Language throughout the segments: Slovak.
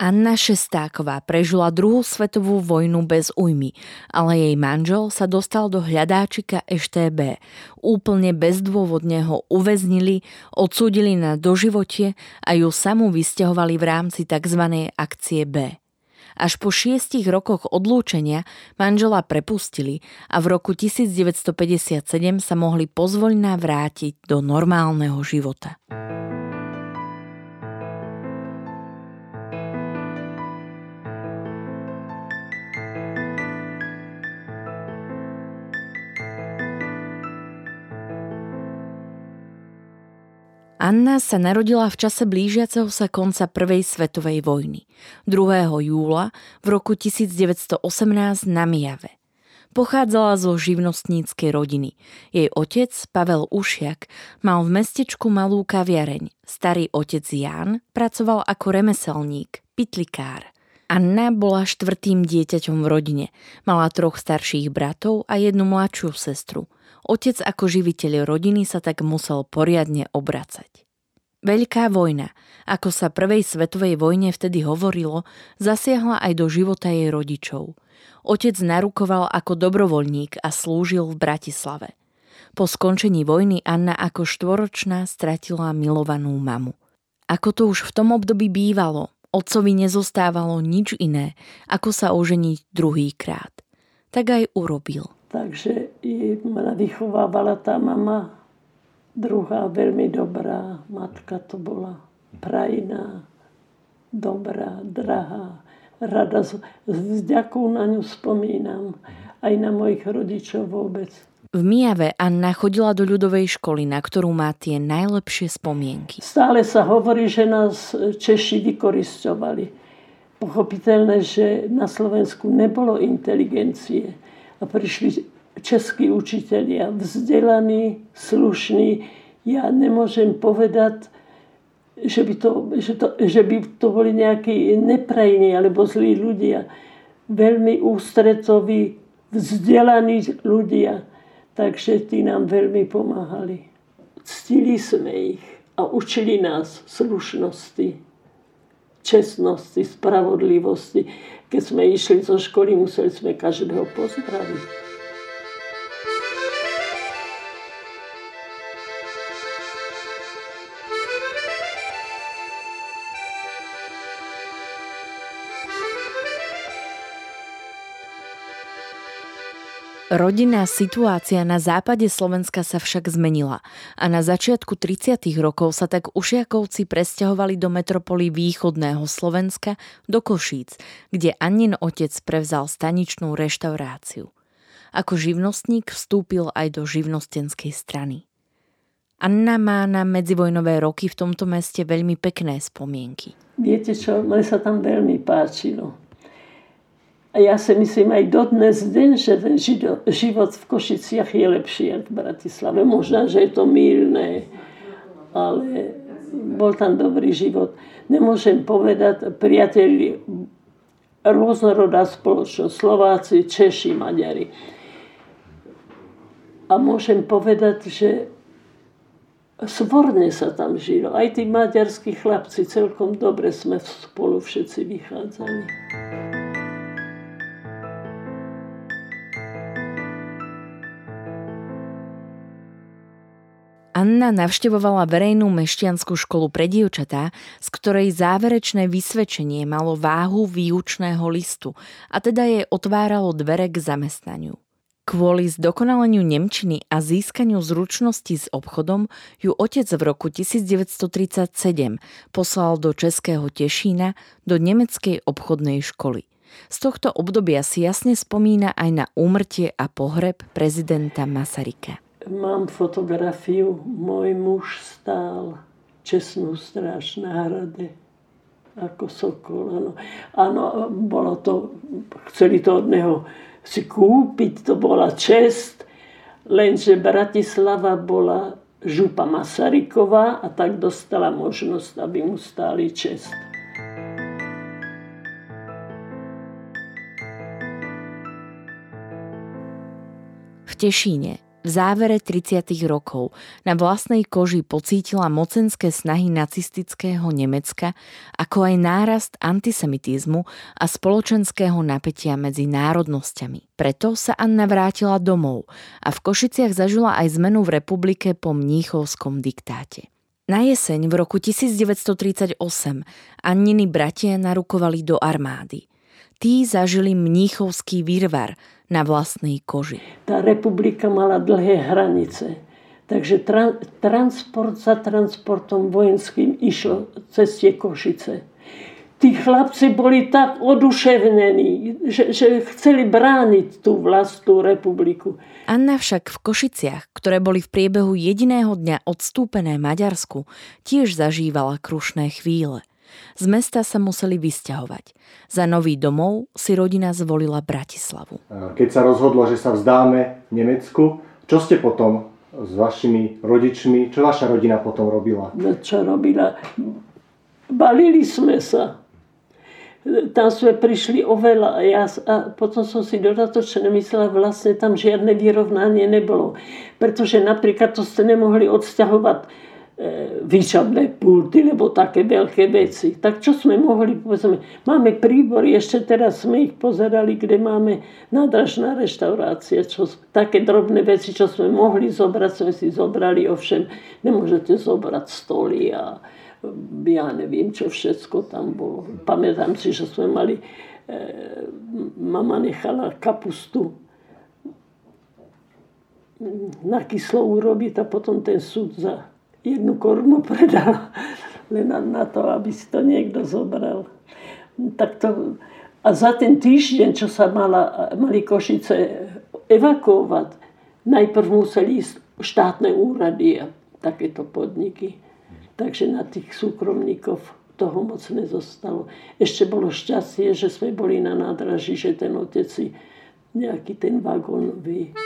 Anna Šestáková prežila druhú svetovú vojnu bez újmy, ale jej manžel sa dostal do hľadáčika EŠTB. Úplne bezdôvodne ho uväznili, odsúdili na doživotie a ju samú vysťahovali v rámci tzv. akcie B. Až po šiestich rokoch odlúčenia manžela prepustili a v roku 1957 sa mohli pozvoľná vrátiť do normálneho života. Anna sa narodila v čase blížiaceho sa konca Prvej svetovej vojny, 2. júla v roku 1918 na Mijave. Pochádzala zo živnostníckej rodiny. Jej otec, Pavel Ušiak, mal v mestečku malú kaviareň. Starý otec Ján pracoval ako remeselník, pitlikár. Anna bola štvrtým dieťaťom v rodine. Mala troch starších bratov a jednu mladšiu sestru – Otec ako živiteľ rodiny sa tak musel poriadne obracať. Veľká vojna, ako sa prvej svetovej vojne vtedy hovorilo, zasiahla aj do života jej rodičov. Otec narukoval ako dobrovoľník a slúžil v Bratislave. Po skončení vojny Anna ako štvoročná stratila milovanú mamu. Ako to už v tom období bývalo, otcovi nezostávalo nič iné, ako sa oženiť druhýkrát. Tak aj urobil – Takže ma vychovávala tá mama, druhá veľmi dobrá matka to bola, prajná, dobrá, drahá. Rada s vďakou na ňu spomínam, aj na mojich rodičov vôbec. V Mijave Anna chodila do ľudovej školy, na ktorú má tie najlepšie spomienky. Stále sa hovorí, že nás Češi vykoristovali. Pochopiteľné, že na Slovensku nebolo inteligencie a prišli českí učitelia, vzdelaní, slušní. Ja nemôžem povedať, že by to, že to, že by to boli nejakí neprajní alebo zlí ľudia. Veľmi ústretoví, vzdelaní ľudia. Takže tí nám veľmi pomáhali. Ctili sme ich a učili nás slušnosti, čestnosti, spravodlivosti. Keď sme išli zo školy, museli sme každého pozdraviť. Rodinná situácia na západe Slovenska sa však zmenila a na začiatku 30. rokov sa tak Ušiakovci presťahovali do metropoly východného Slovenska do Košíc, kde Anin otec prevzal staničnú reštauráciu. Ako živnostník vstúpil aj do živnostenskej strany. Anna má na medzivojnové roky v tomto meste veľmi pekné spomienky. Viete čo, mne sa tam veľmi páčilo a ja si myslím aj dodnes deň, že ten život v Košiciach je lepší ako v Bratislave. Možno, že je to mírne, ale bol tam dobrý život. Nemôžem povedať, priateľi, rôznorodá spoločnosť, Slováci, Češi, Maďari. A môžem povedať, že svorne sa tam žilo. Aj tí maďarskí chlapci celkom dobre sme spolu všetci vychádzali. Anna navštevovala verejnú mešťanskú školu pre dievčatá, z ktorej záverečné vysvedčenie malo váhu výučného listu a teda jej otváralo dvere k zamestnaniu. Kvôli zdokonaleniu Nemčiny a získaniu zručnosti s obchodom ju otec v roku 1937 poslal do Českého Tešína do nemeckej obchodnej školy. Z tohto obdobia si jasne spomína aj na úmrtie a pohreb prezidenta Masaryka. Mám fotografiu, môj muž stál čestnú stráž na hrade ako sokol. Áno. áno, bolo to, chceli to od neho si kúpiť, to bola čest, lenže Bratislava bola župa Masaryková a tak dostala možnosť, aby mu stáli čest. V Tešíne v závere 30. rokov na vlastnej koži pocítila mocenské snahy nacistického Nemecka, ako aj nárast antisemitizmu a spoločenského napätia medzi národnosťami. Preto sa Anna vrátila domov a v Košiciach zažila aj zmenu v republike po mníchovskom diktáte. Na jeseň v roku 1938 Anniny bratia narukovali do armády. Tí zažili mníchovský výrvar – na vlastnej koži. Tá republika mala dlhé hranice. Takže tra- transport za transportom vojenským išlo cez tie Košice. Tí chlapci boli tak oduševnení, že, že chceli brániť tú vlastnú republiku. Anna však v Košiciach, ktoré boli v priebehu jediného dňa odstúpené Maďarsku, tiež zažívala krušné chvíle. Z mesta sa museli vysťahovať. Za nový domov si rodina zvolila Bratislavu. Keď sa rozhodlo, že sa vzdáme Nemecku, čo ste potom s vašimi rodičmi, čo vaša rodina potom robila? No čo robila? Balili sme sa. Tam sme prišli oveľa a, ja, a potom som si dodatočne myslela, vlastne tam žiadne vyrovnanie nebolo. Pretože napríklad to ste nemohli odsťahovať výšavné pulty, lebo také veľké veci. Tak čo sme mohli, povedzme, máme príbory, ešte teraz sme ich pozerali, kde máme nádražná reštaurácia, čo, také drobné veci, čo sme mohli zobrať, sme si zobrali, ovšem nemôžete zobrať stoly a ja neviem, čo všetko tam bolo. Pamätám si, že sme mali, e, mama nechala kapustu na kyslo urobiť a potom ten súd za jednu korunu predal len na to, aby si to niekto zobral. Tak to, a za ten týždeň, čo sa mala, mali Košice evakuovať, najprv museli ísť štátne úrady a takéto podniky. Takže na tých súkromníkov toho moc nezostalo. Ešte bolo šťastie, že sme boli na nádraží, že ten otec si nejaký ten vagón vy.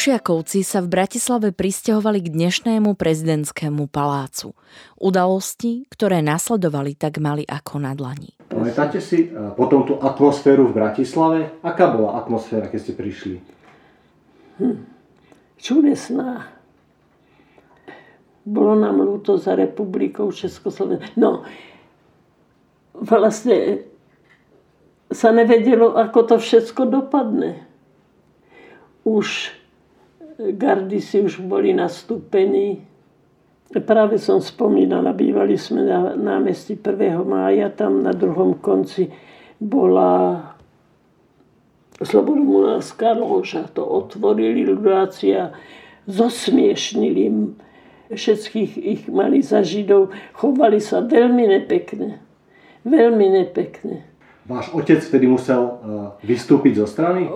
Ušiakovci sa v Bratislave pristahovali k dnešnému prezidentskému palácu. Udalosti, ktoré nasledovali, tak mali ako na dlani. Pamätáte si e, potom tú atmosféru v Bratislave? Aká bola atmosféra, keď ste prišli? Hm. Čudesná. Bolo nám ľúto za republikou Československa. No, vlastne sa nevedelo, ako to všetko dopadne. Už gardy si už boli nastúpení. Práve som spomínala, bývali sme na námestí 1. mája, tam na druhom konci bola Slobodomurárska loža. To otvorili ľudácia, zosmiešnili všetkých ich mali za Židov, chovali sa veľmi nepekne. Veľmi nepekne. Váš otec vtedy musel uh, vystúpiť zo strany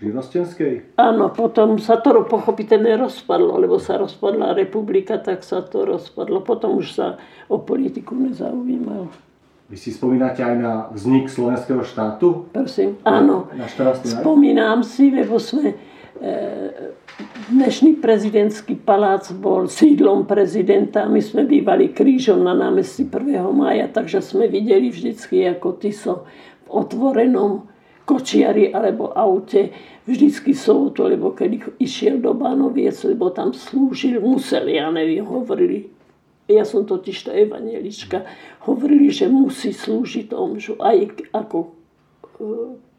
živnostenskej? Áno, potom sa to pochopiteľne rozpadlo, lebo sa rozpadla republika, tak sa to rozpadlo. Potom už sa o politiku nezaujímal. Vy si spomínate aj na vznik slovenského štátu? Prosím, áno. Na, na Spomínam si, lebo sme dnešný prezidentský palác bol sídlom prezidenta. My sme bývali krížom na námestí 1. maja, takže sme videli vždycky, ako Tiso v otvorenom kočiari alebo aute vždycky sobotu, lebo keď išiel do Bánoviec, lebo tam slúžil, museli, ja neviem, hovorili, ja som totiž to evangelička, hovorili, že musí slúžiť omžu aj ako e,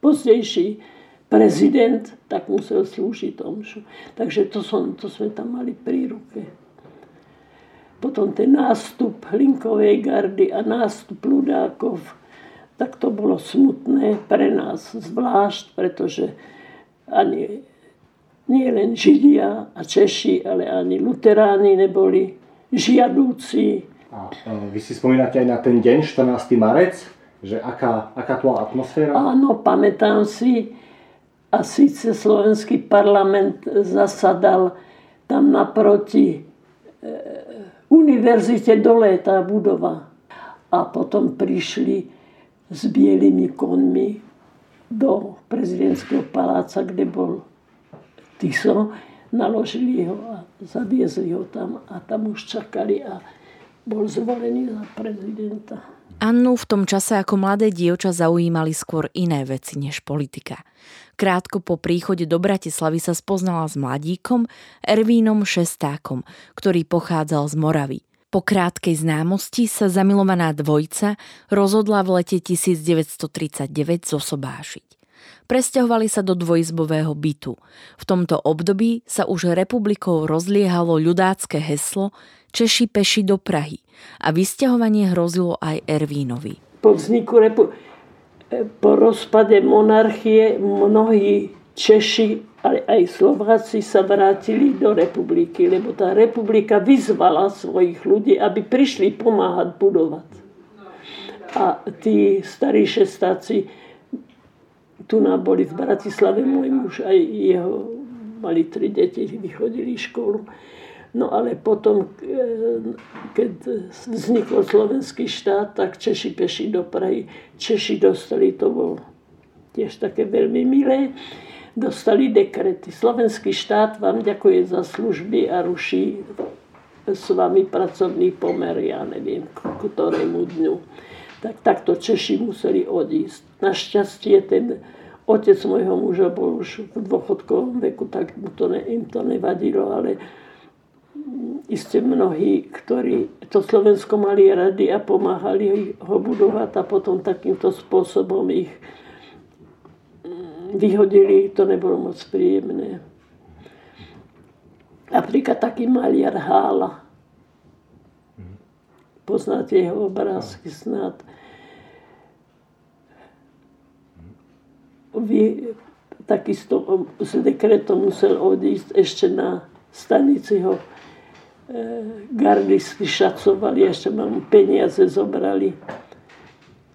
pozdejší prezident, tak musel slúžiť omžu. Takže to, som, to sme tam mali pri ruke. Potom ten nástup Hlinkovej gardy a nástup ľudákov, tak to bolo smutné pre nás zvlášť, pretože ani nie len Židia a Češi, ale ani Luteráni neboli žiadúci. A e, vy si spomínate aj na ten deň, 14. marec, že aká, aká bola atmosféra? Áno, pamätám si. A síce slovenský parlament zasadal tam naproti e, univerzite dole, tá budova. A potom prišli s bielými konmi do prezidentského paláca, kde bol Tiso, naložili ho a zaviezli ho tam a tam už čakali a bol zvolený za prezidenta. Annu v tom čase ako mladé dievča zaujímali skôr iné veci než politika. Krátko po príchode do Bratislavy sa spoznala s mladíkom Ervínom Šestákom, ktorý pochádzal z Moravy. Po krátkej známosti sa zamilovaná dvojca rozhodla v lete 1939 zosobášiť. Presťahovali sa do dvojizbového bytu. V tomto období sa už republikou rozliehalo ľudácké heslo Češi peši do Prahy a vysťahovanie hrozilo aj Ervínovi. Po vzniku repu- po rozpade monarchie mnohí Češi, ale aj Slováci sa vrátili do republiky, lebo tá republika vyzvala svojich ľudí, aby prišli pomáhať budovať. A tí starí šestáci tu nám boli v Bratislave, môj muž aj jeho, mali tri deti, vychodili školu. No ale potom, e, keď vznikol slovenský štát, tak Češi peši do Prahy. Češi dostali, to bol tiež také veľmi milé, dostali dekrety. Slovenský štát vám ďakuje za služby a ruší s vami pracovný pomer, ja neviem, ktorému dňu. Tak takto Češi museli odísť. Našťastie ten Otec môjho muža bol už v dôchodkovom veku, tak mu to ne, im to nevadilo, ale iste mnohí, ktorí to Slovensko mali rady a pomáhali ho budovať a potom takýmto spôsobom ich mm, vyhodili, to nebolo moc príjemné. Napríklad taký maliar Hála. Poznáte jeho obrázky snad. vy, takisto s dekretom musel odísť ešte na stanici ho e, gardisti šacovali, ešte mu peniaze zobrali.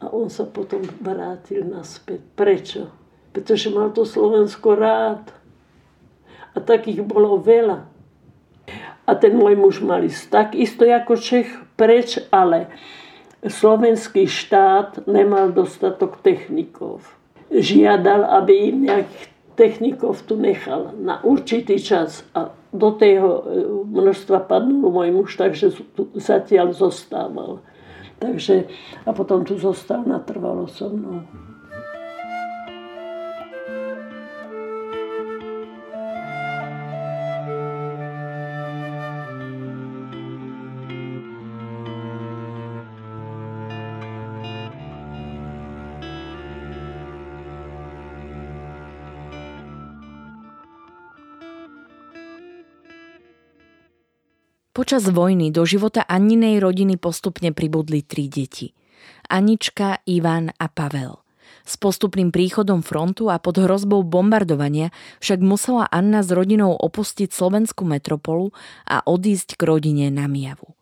A on sa potom vrátil naspäť. Prečo? Pretože mal to Slovensko rád. A takých bolo veľa. A ten môj muž mal ísť tak isto ako Čech preč, ale slovenský štát nemal dostatok technikov žiadal, aby im nejakých technikov tu nechal na určitý čas. A do tého e, množstva padnul môj muž, takže tu zatiaľ zostával. Takže, a potom tu zostal natrvalo so mnou. Počas vojny do života Aninej rodiny postupne pribudli tri deti. Anička, Ivan a Pavel. S postupným príchodom frontu a pod hrozbou bombardovania však musela Anna s rodinou opustiť slovenskú metropolu a odísť k rodine na Miavu.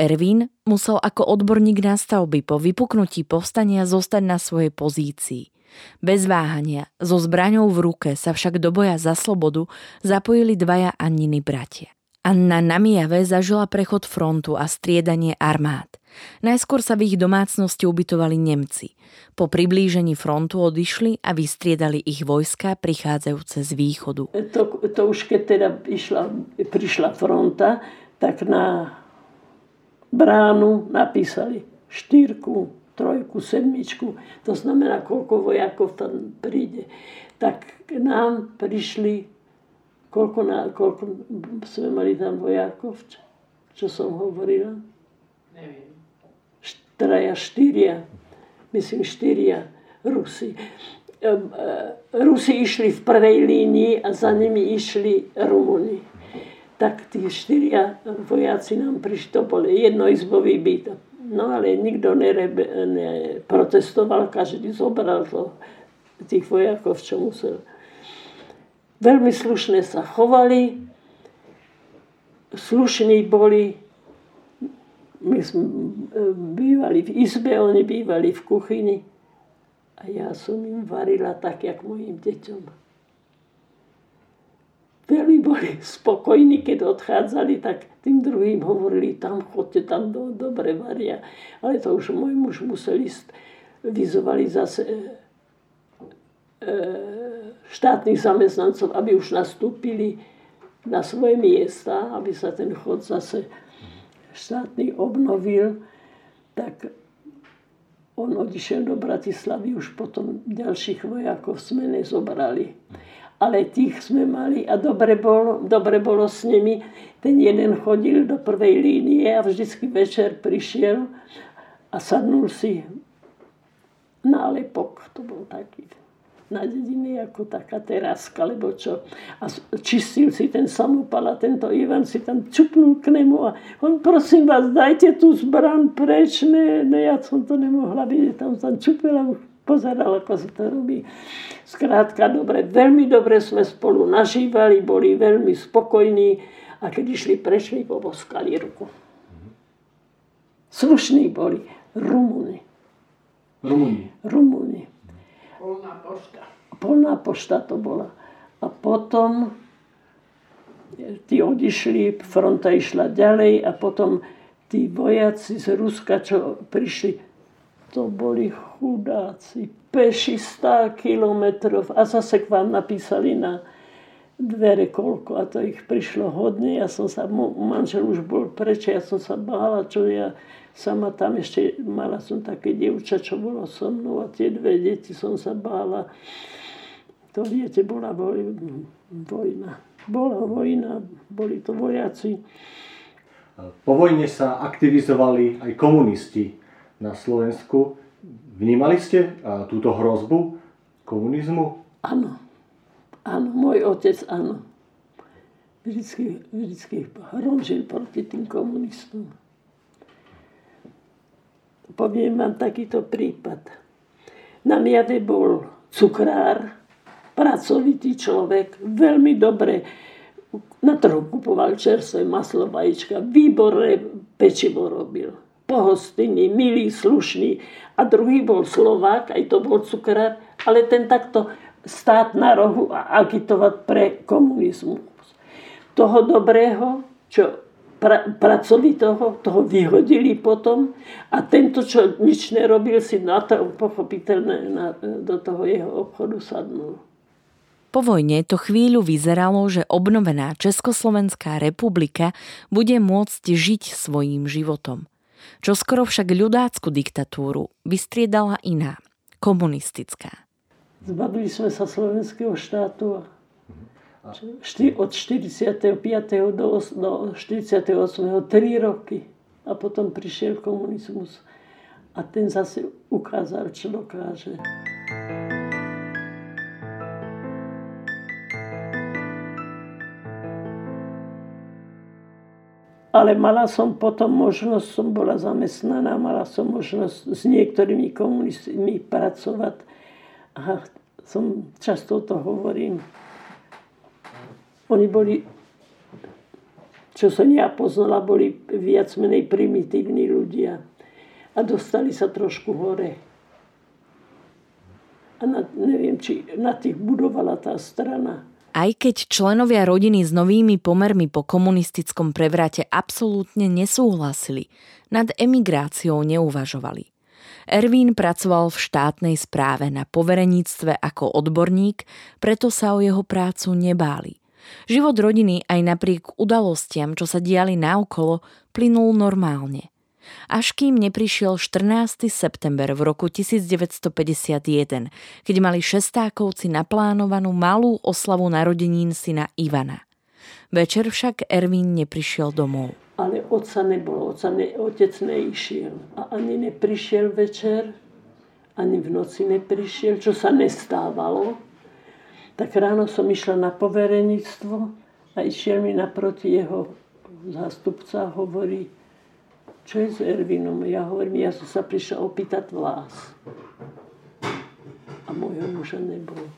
Ervín musel ako odborník na stavby po vypuknutí povstania zostať na svojej pozícii. Bez váhania, so zbraňou v ruke sa však do boja za slobodu zapojili dvaja Anniny bratia. Anna na Mijave zažila prechod frontu a striedanie armád. Najskôr sa v ich domácnosti ubytovali Nemci. Po priblížení frontu odišli a vystriedali ich vojska prichádzajúce z východu. To, to už keď teda išla, prišla fronta, tak na bránu napísali štyrku trojku, sedmičku, to znamená, koľko vojakov tam príde. Tak k nám prišli, koľko, na, koľko sme mali tam vojakov, čo, som hovorila? Neviem. Traja, štyria, myslím štyria Rusi. E, Rusi išli v prvej línii a za nimi išli Rumuni. Tak tí štyria vojaci nám prišli, to bol jednoizbový byt No ale nikto neprotestoval, každý zobral to, tých vojakov, čo musel. Veľmi slušne sa chovali, slušní boli, my sme e, bývali v izbe, oni bývali v kuchyni. A ja som im varila tak, jak mojim deťom. Veľmi boli spokojní, keď odchádzali, tak tým druhým hovorili, tam chodte, tam do, dobre varia. Ale to už môj muž musel ísť, vyzovali zase e, štátnych zamestnancov, aby už nastúpili na svoje miesta, aby sa ten chod zase štátny obnovil, tak on odišiel do Bratislavy, už potom ďalších vojakov sme nezobrali ale tých sme mali a dobre bolo, dobre bolo s nimi. Ten jeden chodil do prvej línie a vždycky večer prišiel a sadnul si nálepok. To bol taký na dediny ako taká teraska, lebo čo. A čistil si ten samopal a tento Ivan si tam čupnul k nemu a on, prosím vás, dajte tú zbran preč. Ne, ne, ja som to nemohla vidieť, tam som čupila pozeral, ako sa to robí. Skrátka, dobre, veľmi dobre sme spolu nažívali, boli veľmi spokojní a keď išli, prešli, poboskali ruku. Slušní boli. Rumúni. Rumúni. Rumúni. Polná pošta. Polná pošta to bola. A potom tí odišli, fronta išla ďalej a potom tí vojaci z Ruska, čo prišli, to boli chudáci, peši 100 kilometrov a zase k vám napísali na dvere koľko a to ich prišlo hodne. Ja som sa, manžel už bol preč, ja som sa bála, čo ja sama tam ešte mala som také dievča, čo bolo so mnou a tie dve deti som sa bála. To viete, bola vojna. Bola vojna, boli to vojaci. Po vojne sa aktivizovali aj komunisti na Slovensku. Vnímali ste túto hrozbu komunizmu? Áno. Áno, môj otec áno. Vždycky, vždycky hromžil proti tým komunistom. Poviem vám takýto prípad. Na Miave bol cukrár, pracovitý človek, veľmi dobre na trhu kupoval čerstvé maslo, vajíčka, výborné pečivo robil pohostinný, milý, slušný. A druhý bol Slovák, aj to bol cukrár, ale ten takto stát na rohu a agitovať pre komunizmus. Toho dobrého, čo pra, pracovitého, toho vyhodili potom a tento, čo nič nerobil, si na to pochopiteľné na, do toho jeho obchodu sadnul. Po vojne to chvíľu vyzeralo, že obnovená Československá republika bude môcť žiť svojím životom. Čo skoro však ľudácku diktatúru vystriedala iná, komunistická. Zbavili sme sa slovenského štátu od 45. do 48. 3 roky. A potom prišiel komunizmus. A ten zase ukázal, čo dokáže. Ale mala som potom možnosť, som bola zamestnaná, mala som možnosť s niektorými komunistmi pracovať. A som často to hovorím. Oni boli, čo som ja poznala, boli viac menej primitívni ľudia. A dostali sa trošku hore. A na, neviem, či na tých budovala tá strana aj keď členovia rodiny s novými pomermi po komunistickom prevrate absolútne nesúhlasili, nad emigráciou neuvažovali. Ervín pracoval v štátnej správe na povereníctve ako odborník, preto sa o jeho prácu nebáli. Život rodiny aj napriek udalostiam, čo sa diali naokolo, plynul normálne. Až kým neprišiel 14. september v roku 1951, keď mali šestákovci naplánovanú malú oslavu narodenín syna Ivana. Večer však Ervín neprišiel domov. Ale otca nebolo, otca ne, otec neišiel. A ani neprišiel večer, ani v noci neprišiel, čo sa nestávalo. Tak ráno som išla na poverenictvo a išiel mi naproti jeho zástupca a hovorí, čo je s Ervinom? Ja hovorím, ja som sa prišla opýtať vás. A môjho muža nebolo.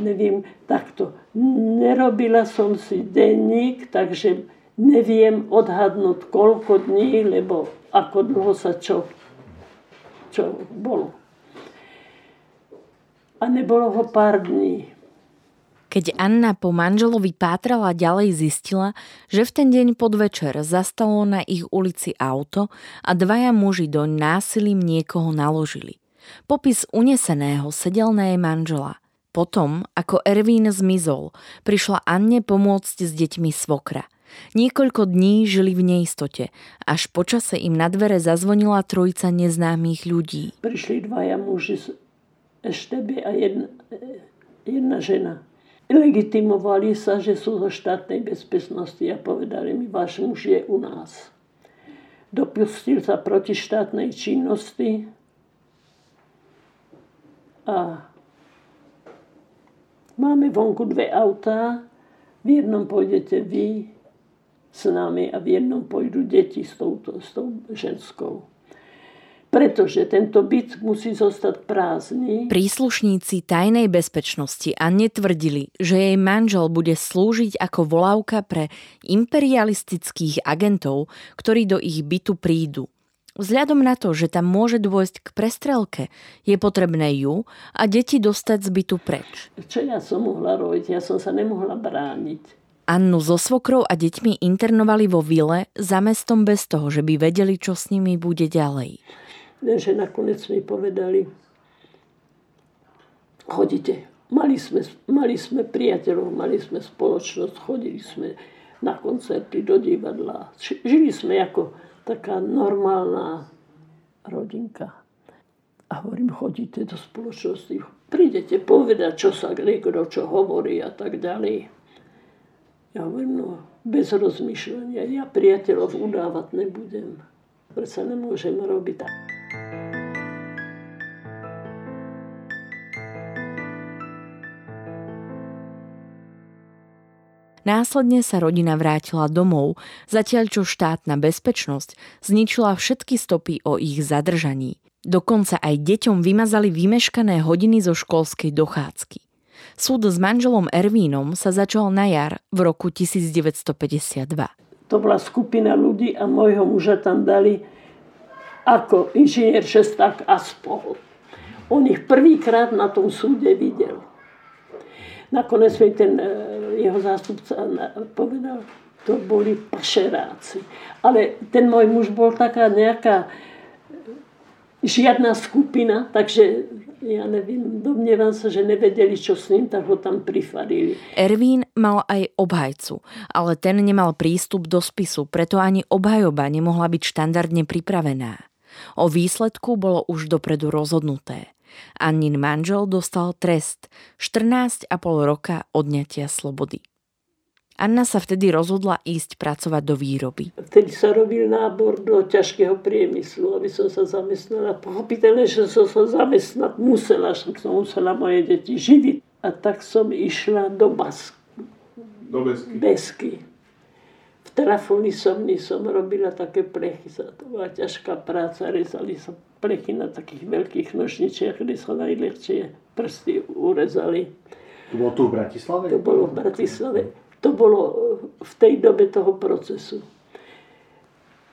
Neviem, takto. Nerobila som si denník, takže neviem odhadnúť koľko dní, lebo ako dlho sa čo, čo bolo. A nebolo ho pár dní. Keď Anna po manželovi pátrala ďalej, zistila, že v ten deň podvečer zastalo na ich ulici auto a dvaja muži doň násilím niekoho naložili. Popis uneseného sedel na jej manžela. Potom, ako Ervín zmizol, prišla Anne pomôcť s deťmi svokra. Niekoľko dní žili v neistote, až počase im na dvere zazvonila trojica neznámych ľudí. Prišli dvaja muži z Eštebe a jedna, jedna žena legitimovali sa, že sú zo štátnej bezpečnosti a povedali mi, váš muž je u nás. Dopustil sa proti štátnej činnosti a máme vonku dve autá. V jednom pôjdete vy s nami a v jednom pôjdu deti s, touto, s tou ženskou pretože tento byt musí zostať prázdny. Príslušníci tajnej bezpečnosti a netvrdili, že jej manžel bude slúžiť ako volávka pre imperialistických agentov, ktorí do ich bytu prídu. Vzhľadom na to, že tam môže dôjsť k prestrelke, je potrebné ju a deti dostať z bytu preč. Čo ja som mohla robiť? Ja som sa nemohla brániť. Annu so svokrou a deťmi internovali vo vile za mestom bez toho, že by vedeli, čo s nimi bude ďalej že nakoniec mi povedali, chodite. Mali sme, mali sme priateľov, mali sme spoločnosť, chodili sme na koncerty, do divadla. Žili sme ako taká normálna rodinka. A hovorím, chodíte do spoločnosti, prídete povedať, čo sa niekto čo hovorí a tak ďalej. Ja hovorím, no bez rozmýšľania, ja priateľov udávať nebudem. Prečo nemôžem robiť tak. Následne sa rodina vrátila domov, zatiaľ čo štátna bezpečnosť zničila všetky stopy o ich zadržaní. Dokonca aj deťom vymazali vymeškané hodiny zo školskej dochádzky. Súd s manželom Ervínom sa začal na jar v roku 1952. To bola skupina ľudí a môjho muža tam dali ako inžinier šesták a spol. On ich prvýkrát na tom súde videl. Nakoniec mi ten e, jeho zástupca povedal, to boli pašeráci. Ale ten môj muž bol taká nejaká žiadna skupina, takže ja neviem, domnievam sa, že nevedeli, čo s ním, tak ho tam prifarili. Ervín mal aj obhajcu, ale ten nemal prístup do spisu, preto ani obhajoba nemohla byť štandardne pripravená. O výsledku bolo už dopredu rozhodnuté. Annin manžel dostal trest 14,5 roka odňatia slobody. Anna sa vtedy rozhodla ísť pracovať do výroby. Vtedy sa robil nábor do ťažkého priemyslu, aby som sa zamestnala. Pochopiteľne, že som sa zamestnať musela, že som musela moje deti živiť. A tak som išla do Basky. Do Besky. Besky. V trafonisobni som robila také plechy. To bola ťažká práca, rezali sa plechy na takých veľkých nožničiach, kde sa najľahšie prsty urezali. To bolo tu v Bratislave? To bolo v Bratislave. To bolo eh, v tej dobe toho procesu.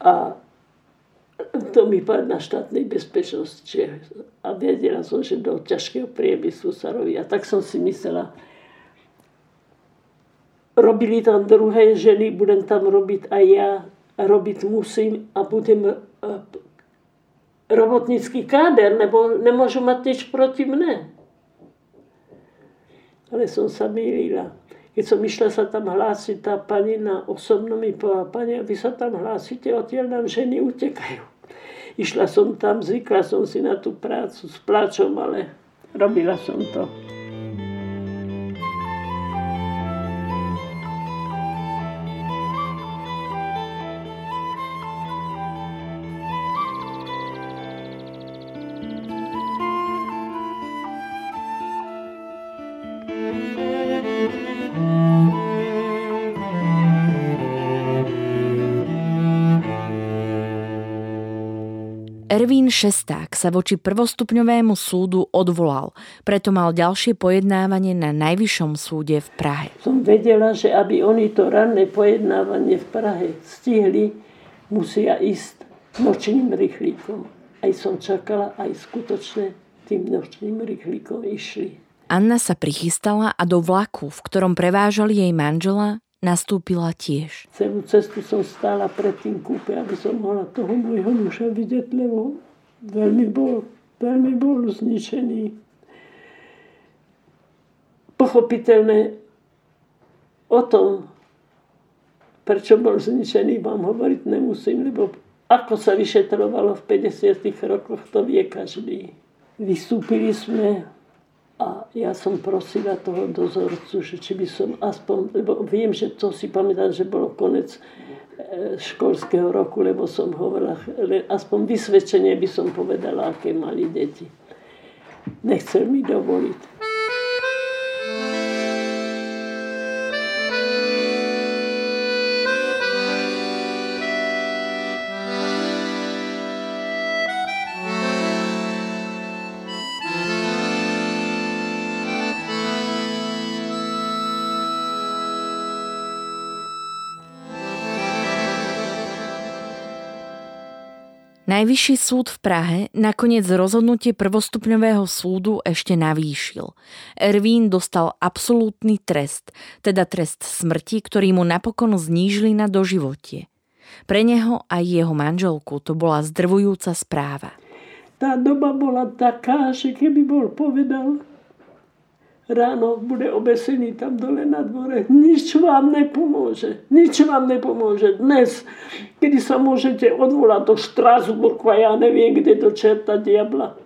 A to mi povedal na štátnej bezpečnosti. A vedela som, že do ťažkého priemyslu sa robí. A tak som si myslela, robili tam druhé ženy, budem tam robiť aj ja. Robiť musím a budem robotnický káder, nebo nemôžu mať nič proti mne. Ale som sa mýlila. Keď som išla sa tam hlásiť, tá pani na osobnom mi povedala, pani, vy sa tam hlásite, odtiaľ nám ženy utekajú. Išla som tam, zvykla som si na tú prácu s pláčom, ale robila som to. Ervín Šesták sa voči prvostupňovému súdu odvolal, preto mal ďalšie pojednávanie na Najvyššom súde v Prahe. Som vedela, že aby oni to ranné pojednávanie v Prahe stihli, musia ísť nočným rýchlíkom. Aj som čakala, aj skutočne tým nočným rýchlíkom išli. Anna sa prichystala a do vlaku, v ktorom prevážali jej manžela, nastúpila tiež. Celú cestu som stála pred tým kúpe, aby som mohla toho môjho muža vidieť, lebo veľmi bol, veľmi bol zničený. Pochopiteľné o tom, prečo bol zničený, vám hovoriť nemusím, lebo ako sa vyšetrovalo v 50. rokoch, to vie každý. Vystúpili sme a ja som prosila toho dozorcu, že či by som aspoň, lebo viem, že to si pamätám, že bolo konec e, školského roku, lebo som hovorila, aspoň vysvedčenie by som povedala, aké mali deti. Nechcel mi dovoliť. Najvyšší súd v Prahe nakoniec rozhodnutie prvostupňového súdu ešte navýšil. Ervín dostal absolútny trest, teda trest smrti, ktorý mu napokon znížili na doživotie. Pre neho a jeho manželku to bola zdrvujúca správa. Tá doba bola taká, že keby bol povedal, ráno bude obesený tam dole na dvore. Nič vám nepomôže. Nič vám nepomôže. Dnes, kedy sa môžete odvolať do Štrasburku a ja neviem, kde do čerta diabla.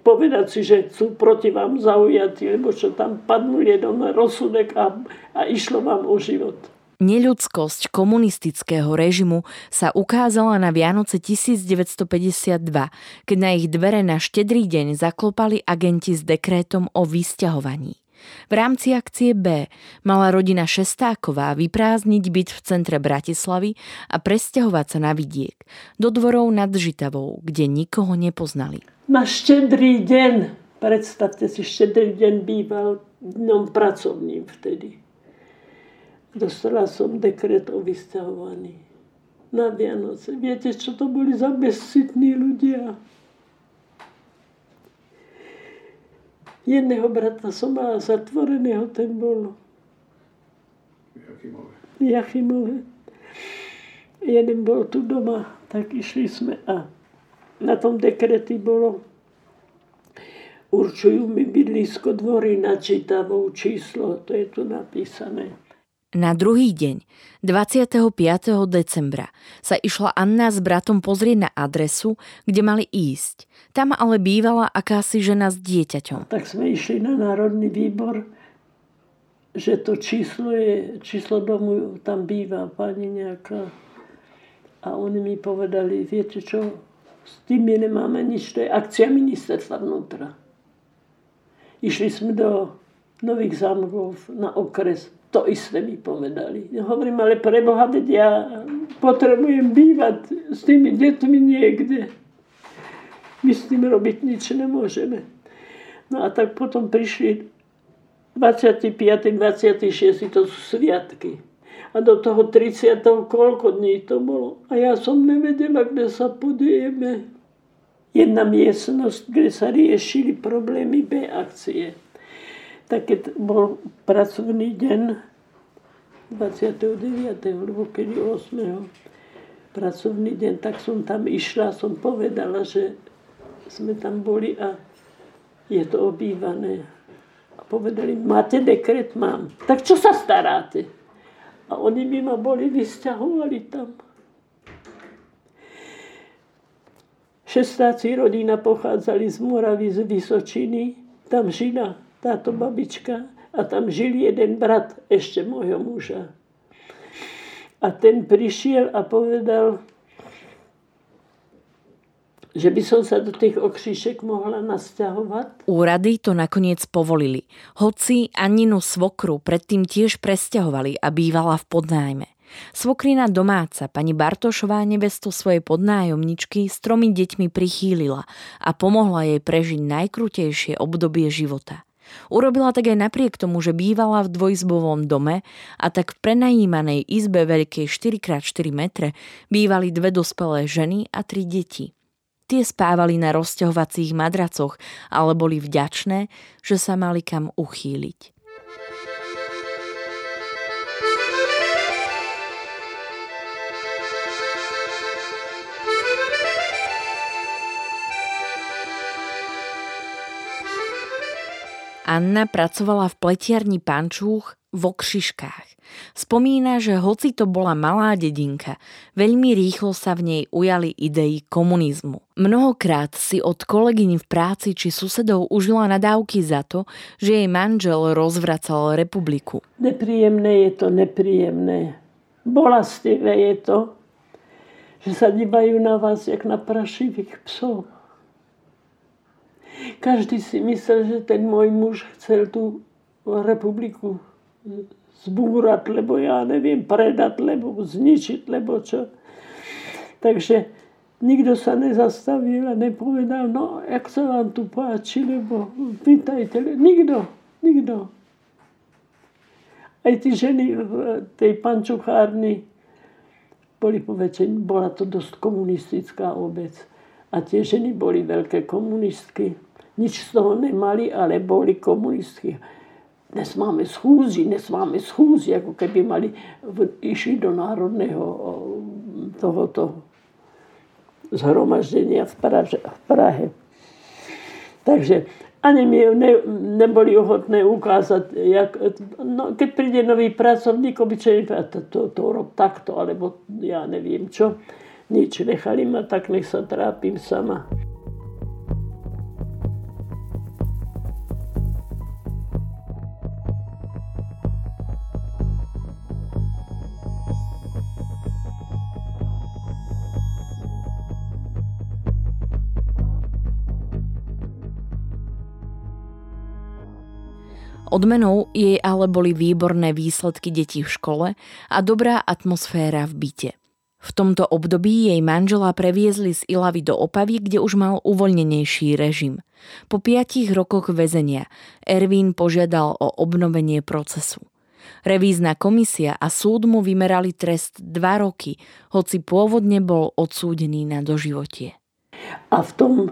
Povedať si, že sú proti vám zaujatí, lebo čo tam padnú jeden rozsudek a, a išlo vám o život. Neľudskosť komunistického režimu sa ukázala na Vianoce 1952, keď na ich dvere na štedrý deň zaklopali agenti s dekrétom o vysťahovaní. V rámci akcie B mala rodina Šestáková vyprázdniť byt v centre Bratislavy a presťahovať sa na vidiek, do dvorov nad Žitavou, kde nikoho nepoznali. Na štedrý deň, predstavte si, štedrý deň býval dňom pracovným vtedy Dostala som dekret o vysťahovaní na Vianoce. Viete, čo to boli za bezcitní ľudia? Jedného brata som mala zatvoreného, ten bol Jachimové. Jachimové. Jeden bol tu doma, tak išli sme a na tom dekrety bolo určujú mi bydlisko dvory na Čitavou číslo, to je tu napísané. Na druhý deň, 25. decembra, sa išla Anna s bratom pozrieť na adresu, kde mali ísť. Tam ale bývala akási žena s dieťaťom. Tak sme išli na Národný výbor, že to číslo je, číslo domu tam býva pani nejaká. A oni mi povedali, viete čo, s tým my nemáme nič, to je akcia ministerstva vnútra. Išli sme do Nových zámkov na okres to isté mi povedali. Hovorím, ale pre Boha, veď ja potrebujem bývať s tými deťmi niekde. My s tým robiť nič nemôžeme. No a tak potom prišli 25. 26. to sú sviatky. A do toho 30. koľko dní to bolo. A ja som nevedela, kde sa podejeme. Jedna miestnosť, kde sa riešili problémy B akcie tak keď bol pracovný deň 29. alebo kedy 8. pracovný deň, tak som tam išla, som povedala, že sme tam boli a je to obývané. A povedali, máte dekret? Mám. Tak čo sa staráte? A oni by ma boli vysťahovali tam. Šestáci rodina pochádzali z Moravy, z Vysočiny. Tam žila táto babička a tam žil jeden brat ešte môjho muža. A ten prišiel a povedal, že by som sa do tých okříšek mohla nasťahovať. Úrady to nakoniec povolili, hoci Aninu svokru predtým tiež presťahovali a bývala v podnájme. Svokrina domáca pani Bartošová nevestu svojej podnájomničky s tromi deťmi prichýlila a pomohla jej prežiť najkrutejšie obdobie života. Urobila tak aj napriek tomu, že bývala v dvojizbovom dome a tak v prenajímanej izbe veľkej 4x4 metre bývali dve dospelé ženy a tri deti. Tie spávali na rozťahovacích madracoch, ale boli vďačné, že sa mali kam uchýliť. Anna pracovala v pletiarni Pančúch v Okšiškách. Spomína, že hoci to bola malá dedinka, veľmi rýchlo sa v nej ujali idei komunizmu. Mnohokrát si od kolegyň v práci či susedov užila nadávky za to, že jej manžel rozvracal republiku. Nepríjemné je to, nepríjemné. Bolastivé je to, že sa dívajú na vás jak na prašivých psov. Každý si myslel, že ten môj muž chcel tú republiku zbúrať, lebo ja neviem, predať, lebo zničiť, lebo čo. Takže nikto sa nezastavil a nepovedal, no, jak sa vám tu páči, lebo pýtajte. Nikto, nikto. Aj tí ženy v tej pančuchárni boli povečení, bola to dosť komunistická obec. A tie ženy boli veľké komunistky nič z toho nemali, ale boli komunisti. Dnes máme schúzi, dnes máme schúzi, ako keby mali, išli do národného tohoto zhromaždenia v Prahe. V Prahe. Takže ani mi ne, neboli ochotné ukázať, jak, no, keď príde nový pracovník, obyčajne to, to, to rob takto, alebo ja neviem čo. Nič, nechali ma tak, nech sa trápim sama. Odmenou jej ale boli výborné výsledky detí v škole a dobrá atmosféra v byte. V tomto období jej manžela previezli z Ilavy do Opavy, kde už mal uvoľnenejší režim. Po piatich rokoch väzenia Ervín požiadal o obnovenie procesu. Revízna komisia a súd mu vymerali trest 2 roky, hoci pôvodne bol odsúdený na doživotie. A v tom e,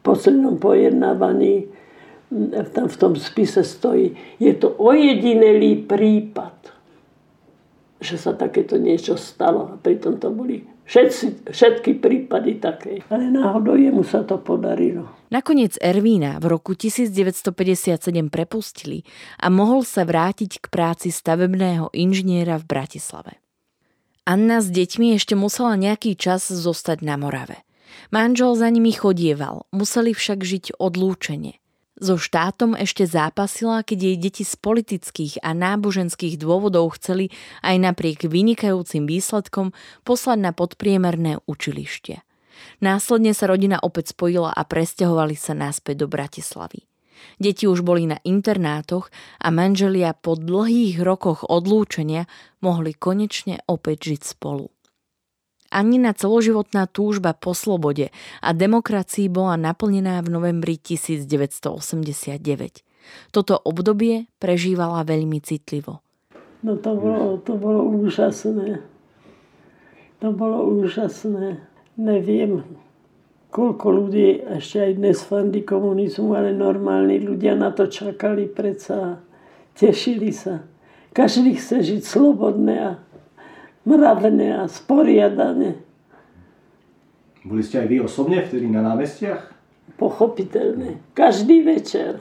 poslednom pojednávaní tam v tom spise stojí, je to ojedinelý prípad, že sa takéto niečo stalo. A pritom to boli všetci, všetky prípady také. Ale náhodou jemu sa to podarilo. Nakoniec Ervína v roku 1957 prepustili a mohol sa vrátiť k práci stavebného inžiniera v Bratislave. Anna s deťmi ešte musela nejaký čas zostať na Morave. Manžel za nimi chodieval, museli však žiť odlúčenie. So štátom ešte zápasila, keď jej deti z politických a náboženských dôvodov chceli aj napriek vynikajúcim výsledkom poslať na podpriemerné učilište. Následne sa rodina opäť spojila a presťahovali sa naspäť do Bratislavy. Deti už boli na internátoch a manželia po dlhých rokoch odlúčenia mohli konečne opäť žiť spolu. Anina celoživotná túžba po slobode a demokracii bola naplnená v novembri 1989. Toto obdobie prežívala veľmi citlivo. No to bolo, to bolo úžasné. To bolo úžasné. Neviem, koľko ľudí ešte aj dnes fandí komunizmu, ale normálni ľudia na to čakali predsa. Tešili sa. Každý chce žiť slobodné a mravné a sporiadané. Boli ste aj vy osobne vtedy na námestiach? Pochopiteľne. Každý večer.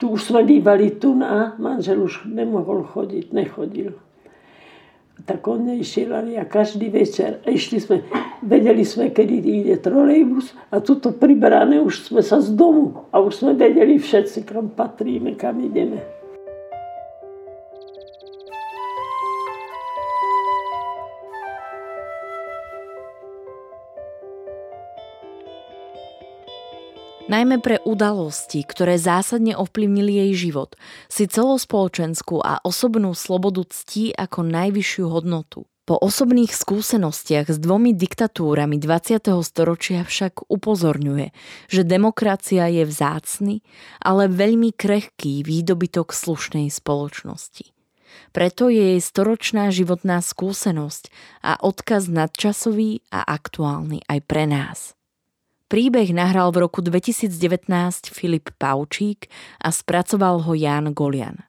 Tu už sme bývali tu na, manžel už nemohol chodiť, nechodil. Tak on nešiel, ale ja každý večer. A išli sme, vedeli sme, kedy ide trolejbus a tuto priberané už sme sa z domu. A už sme vedeli všetci, kam patríme, kam ideme. Najmä pre udalosti, ktoré zásadne ovplyvnili jej život, si celospoločenskú a osobnú slobodu ctí ako najvyššiu hodnotu. Po osobných skúsenostiach s dvomi diktatúrami 20. storočia však upozorňuje, že demokracia je vzácny, ale veľmi krehký výdobytok slušnej spoločnosti. Preto je jej storočná životná skúsenosť a odkaz nadčasový a aktuálny aj pre nás. Príbeh nahral v roku 2019 Filip Paučík a spracoval ho Jan Golian.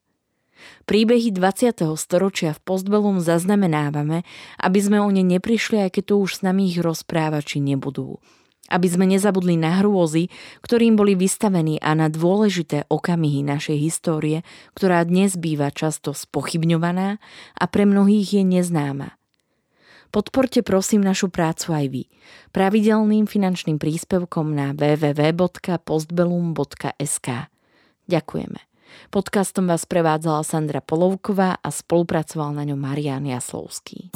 Príbehy 20. storočia v Postbelum zaznamenávame, aby sme o ne neprišli, aj keď tu už s nami ich rozprávači nebudú. Aby sme nezabudli na hrôzy, ktorým boli vystavení a na dôležité okamihy našej histórie, ktorá dnes býva často spochybňovaná a pre mnohých je neznáma. Podporte prosím našu prácu aj vy. Pravidelným finančným príspevkom na www.postbelum.sk. Ďakujeme. Podcastom vás prevádzala Sandra Polovková a spolupracoval na ňom Marian Jaslovský.